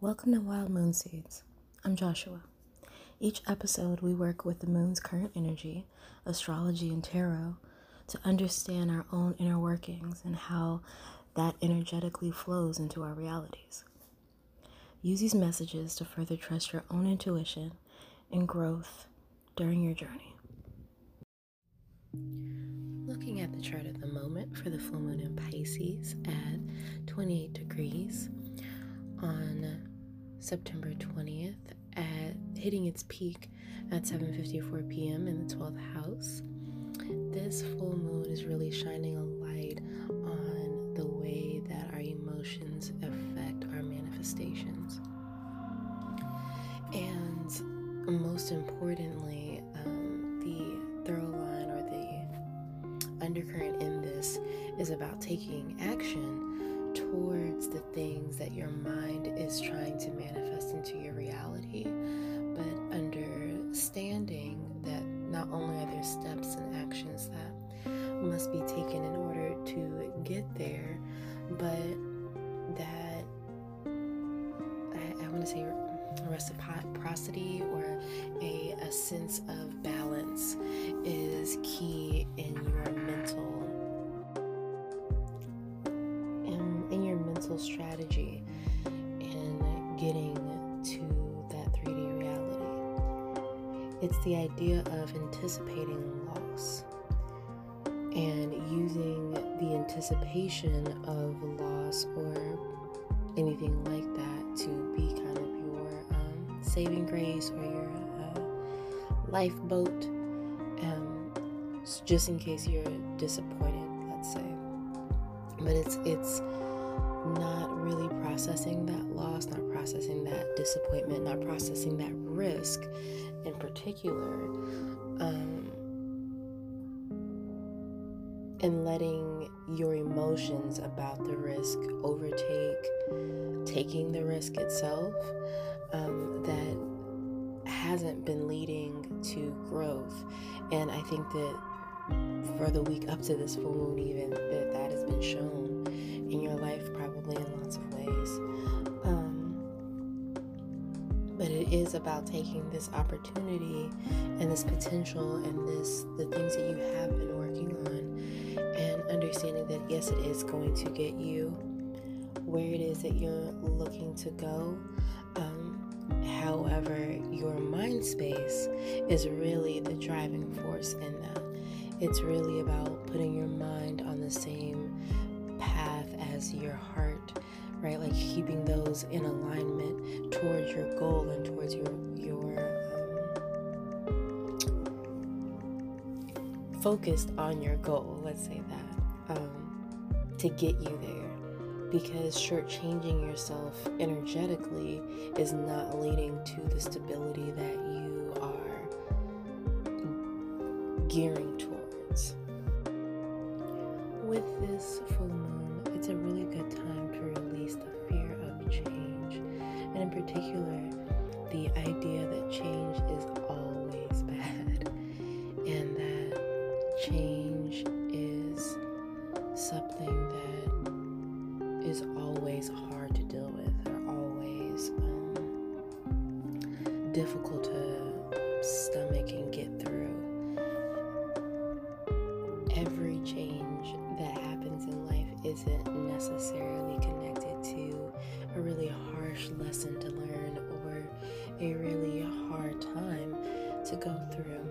Welcome to Wild Moon Seeds. I'm Joshua. Each episode, we work with the moon's current energy, astrology, and tarot to understand our own inner workings and how that energetically flows into our realities. Use these messages to further trust your own intuition and growth during your journey. Looking at the chart at the moment for the full moon in Pisces at 28 degrees September 20th at hitting its peak at 7:54 p.m. in the 12th house. This full moon is really shining a light on the way that our emotions affect our manifestations. And most importantly, um, the throw line or the undercurrent in this is about taking action towards the things that your mind is trying to manifest into your reality, but understanding that not only are there steps and actions that must be taken in order to get there, but that I, I want to say reciprocity or a, a sense of balance is key in your mental strategy in getting to that 3D reality. It's the idea of anticipating loss and using the anticipation of loss or anything like that to be kind of your um, saving grace or your uh, lifeboat, um, just in case you're disappointed, let's say. But it's it's not really processing that loss, not processing that disappointment, not processing that risk in particular, um, and letting your emotions about the risk overtake taking the risk itself um, that hasn't been leading to growth. And I think that for the week up to this full moon, even that that has been shown in your life, probably in lots of ways. Um, but it is about taking this opportunity and this potential and this the things that you have been working on and understanding that yes it is going to get you where it is that you're looking to go However, your mind space is really the driving force in that. It's really about putting your mind on the same path as your heart, right? Like keeping those in alignment towards your goal and towards your your um, focused on your goal. Let's say that um, to get you there because shortchanging yourself energetically is not leading to the stability that you are gearing towards. With this full moon, it's a really good time to release the fear of change, and in particular, the idea that change is always bad and that change is something that is always hard to deal with or always um, difficult to stomach and get through. Every change isn't necessarily connected to a really harsh lesson to learn or a really hard time to go through.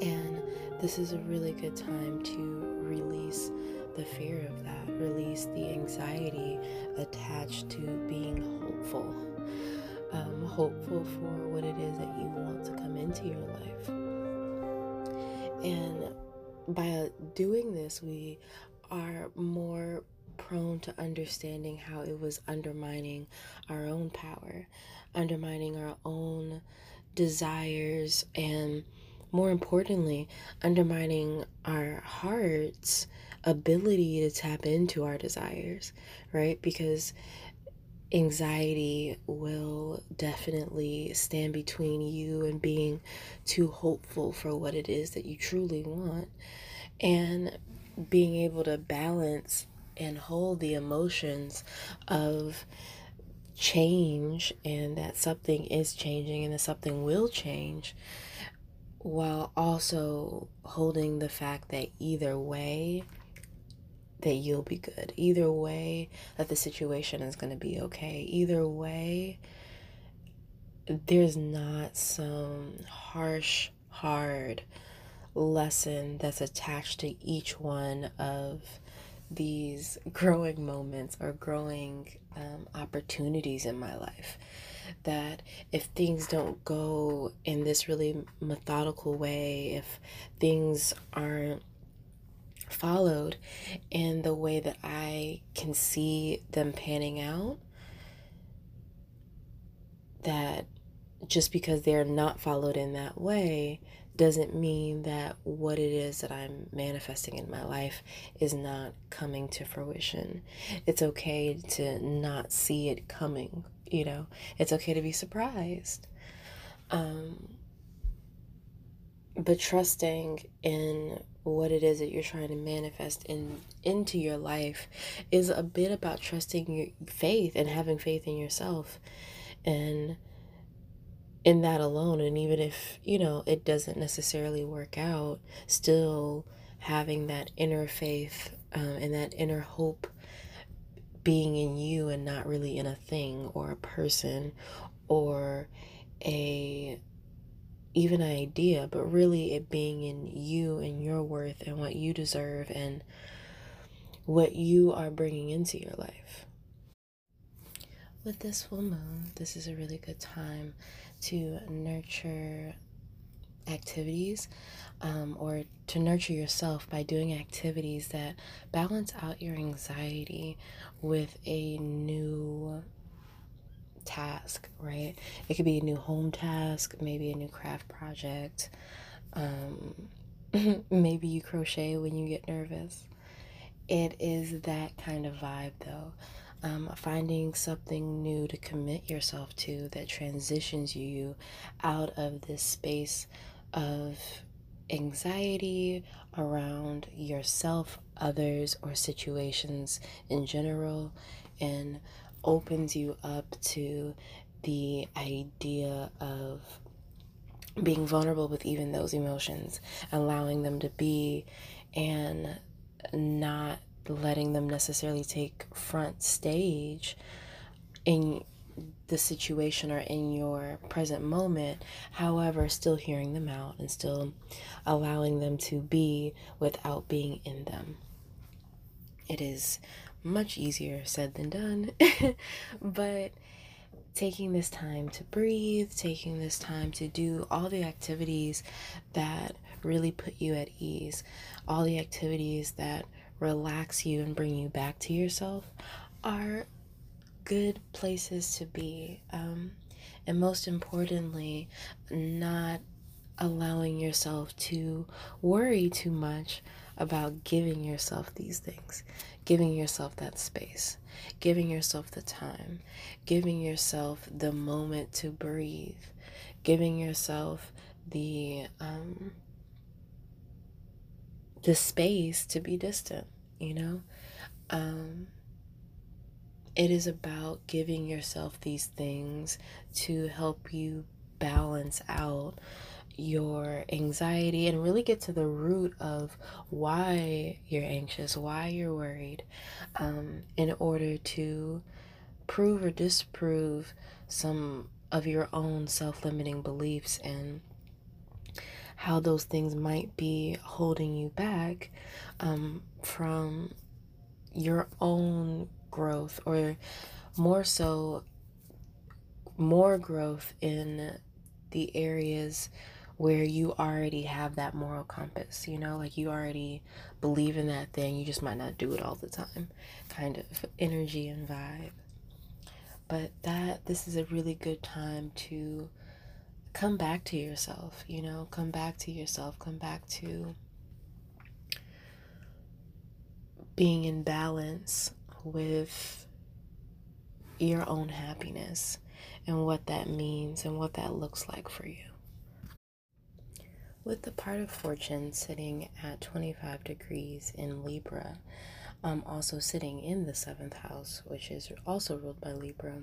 And this is a really good time to release the fear of that, release the anxiety attached to being hopeful. Um, hopeful for what it is that you want to come into your life. And by doing this, we are more prone to understanding how it was undermining our own power, undermining our own desires, and more importantly, undermining our heart's ability to tap into our desires, right? Because anxiety will definitely stand between you and being too hopeful for what it is that you truly want. And being able to balance and hold the emotions of change and that something is changing and that something will change while also holding the fact that either way that you'll be good. Either way that the situation is going to be okay. Either way there's not some harsh hard lesson that's attached to each one of these growing moments or growing um, opportunities in my life. That if things don't go in this really methodical way, if things aren't followed in the way that I can see them panning out, that just because they're not followed in that way doesn't mean that what it is that I'm manifesting in my life is not coming to fruition. It's okay to not see it coming, you know, it's okay to be surprised. Um, but trusting in what it is that you're trying to manifest in into your life is a bit about trusting your faith and having faith in yourself and in that alone and even if you know it doesn't necessarily work out still having that inner faith um, and that inner hope being in you and not really in a thing or a person or a even an idea but really it being in you and your worth and what you deserve and what you are bringing into your life with this full moon this is a really good time to nurture activities um, or to nurture yourself by doing activities that balance out your anxiety with a new task, right? It could be a new home task, maybe a new craft project. Um, maybe you crochet when you get nervous. It is that kind of vibe, though um, finding something new to commit yourself to that transitions you out of this space of anxiety around yourself, others, or situations in general, and opens you up to the idea of being vulnerable with even those emotions, allowing them to be, and not letting them necessarily take front stage in the situation or in your present moment, however, still hearing them out and still allowing them to be without being in them. It is much easier said than done, but taking this time to breathe, taking this time to do all the activities that really put you at ease, all the activities that relax you and bring you back to yourself are good places to be. Um, and most importantly, not allowing yourself to worry too much about giving yourself these things, giving yourself that space, giving yourself the time, giving yourself the moment to breathe, giving yourself the um, the space to be distant, you know? Um, it is about giving yourself these things to help you balance out your anxiety and really get to the root of why you're anxious, why you're worried, um, in order to prove or disprove some of your own self limiting beliefs and how those things might be holding you back um, from your own growth, or more so, more growth in the areas where you already have that moral compass, you know, like you already believe in that thing, you just might not do it all the time, kind of energy and vibe. But that this is a really good time to come back to yourself, you know, come back to yourself, come back to being in balance with your own happiness and what that means and what that looks like for you. With the part of fortune sitting at 25 degrees in Libra, um, also sitting in the seventh house, which is also ruled by Libra,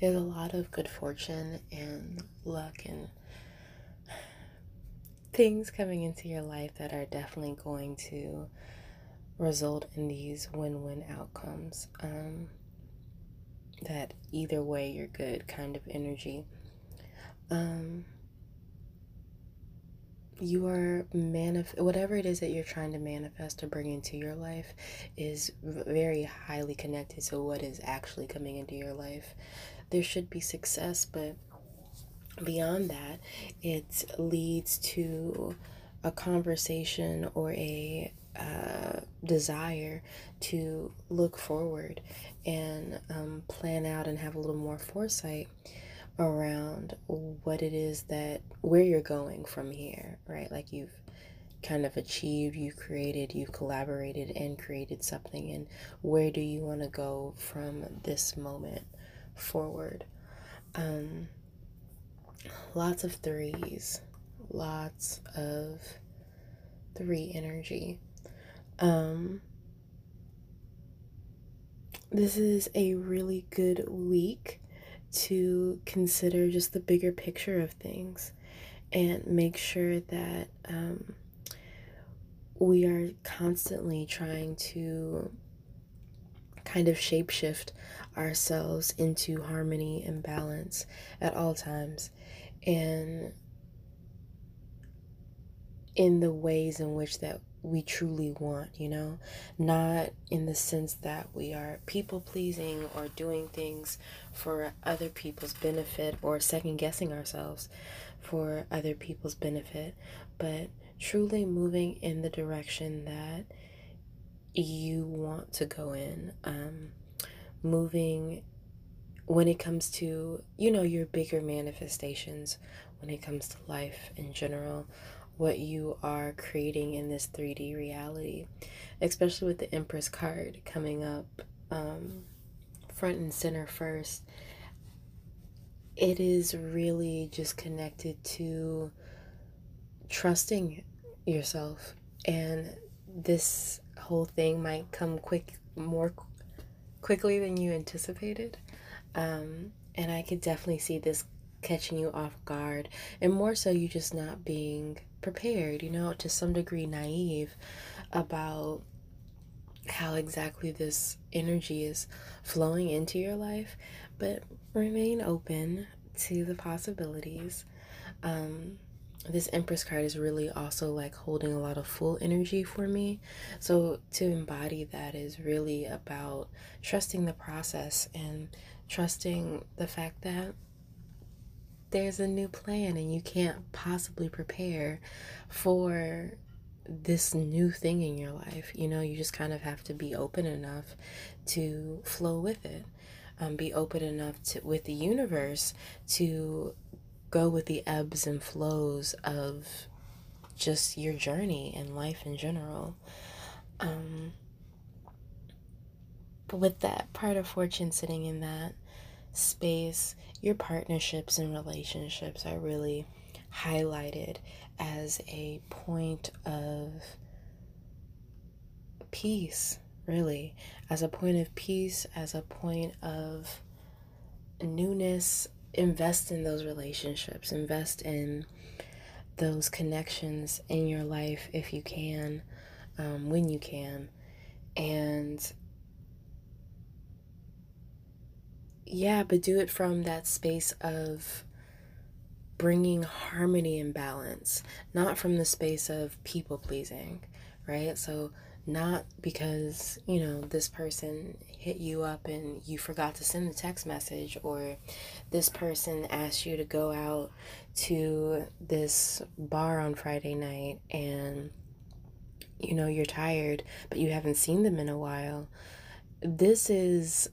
there's a lot of good fortune and luck and things coming into your life that are definitely going to result in these win win outcomes. Um, that either way you're good kind of energy. Um, you are manif- whatever it is that you're trying to manifest or bring into your life is very highly connected to what is actually coming into your life. There should be success, but beyond that, it leads to a conversation or a uh, desire to look forward and um, plan out and have a little more foresight around what it is that where you're going from here, right? Like you've kind of achieved, you've created, you've collaborated and created something, and where do you want to go from this moment forward? Um, lots of threes, lots of three energy. Um, this is a really good week to consider just the bigger picture of things and make sure that um, we are constantly trying to kind of shapeshift ourselves into harmony and balance at all times. And in the ways in which that we truly want, you know, not in the sense that we are people pleasing or doing things for other people's benefit or second guessing ourselves for other people's benefit, but truly moving in the direction that you want to go in. Um, moving when it comes to, you know, your bigger manifestations, when it comes to life in general what you are creating in this 3D reality, especially with the Empress card coming up um, front and center first. It is really just connected to trusting yourself, and this whole thing might come quick, more quickly than you anticipated. Um, and I could definitely see this catching you off guard, and more so, you just not being prepared, you know, to some degree naive about how exactly this energy is flowing into your life, but remain open to the possibilities. Um, this Empress card is really also like holding a lot of full energy for me. So, to embody that is really about trusting the process and trusting the fact that there's a new plan and you can't possibly prepare for this new thing in your life. You know, you just kind of have to be open enough to flow with it. Um, be open enough to with the universe to go with the ebbs and flows of just your journey and life in general. Um, but with that part of fortune sitting in that space, your partnerships and relationships are really highlighted as a point of peace, really, as a point of peace, as a point of newness. Invest in those relationships, invest in those connections in your life if you can, um, when you can. And yeah, but do it from that space of bringing harmony and balance, not from the space of people pleasing, right? So, not because, you know, this person hit you up and you forgot to send the text message, or this person asked you to go out to this bar on Friday night and, you know, you're tired, but you haven't seen them in a while. This is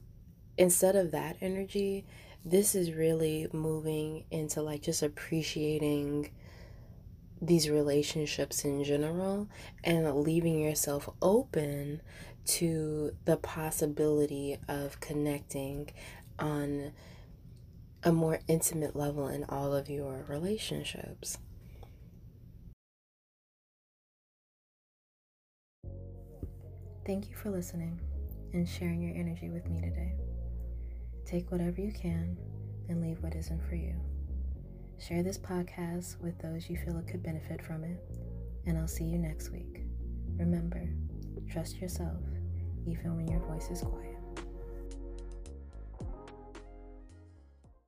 instead of that energy, this is really moving into like just appreciating these relationships in general and leaving yourself open to the possibility of connecting on a more intimate level in all of your relationships. Thank you for listening and sharing your energy with me today. Take whatever you can and leave what isn't for you. Share this podcast with those you feel could benefit from it, and I'll see you next week. Remember, trust yourself even when your voice is quiet.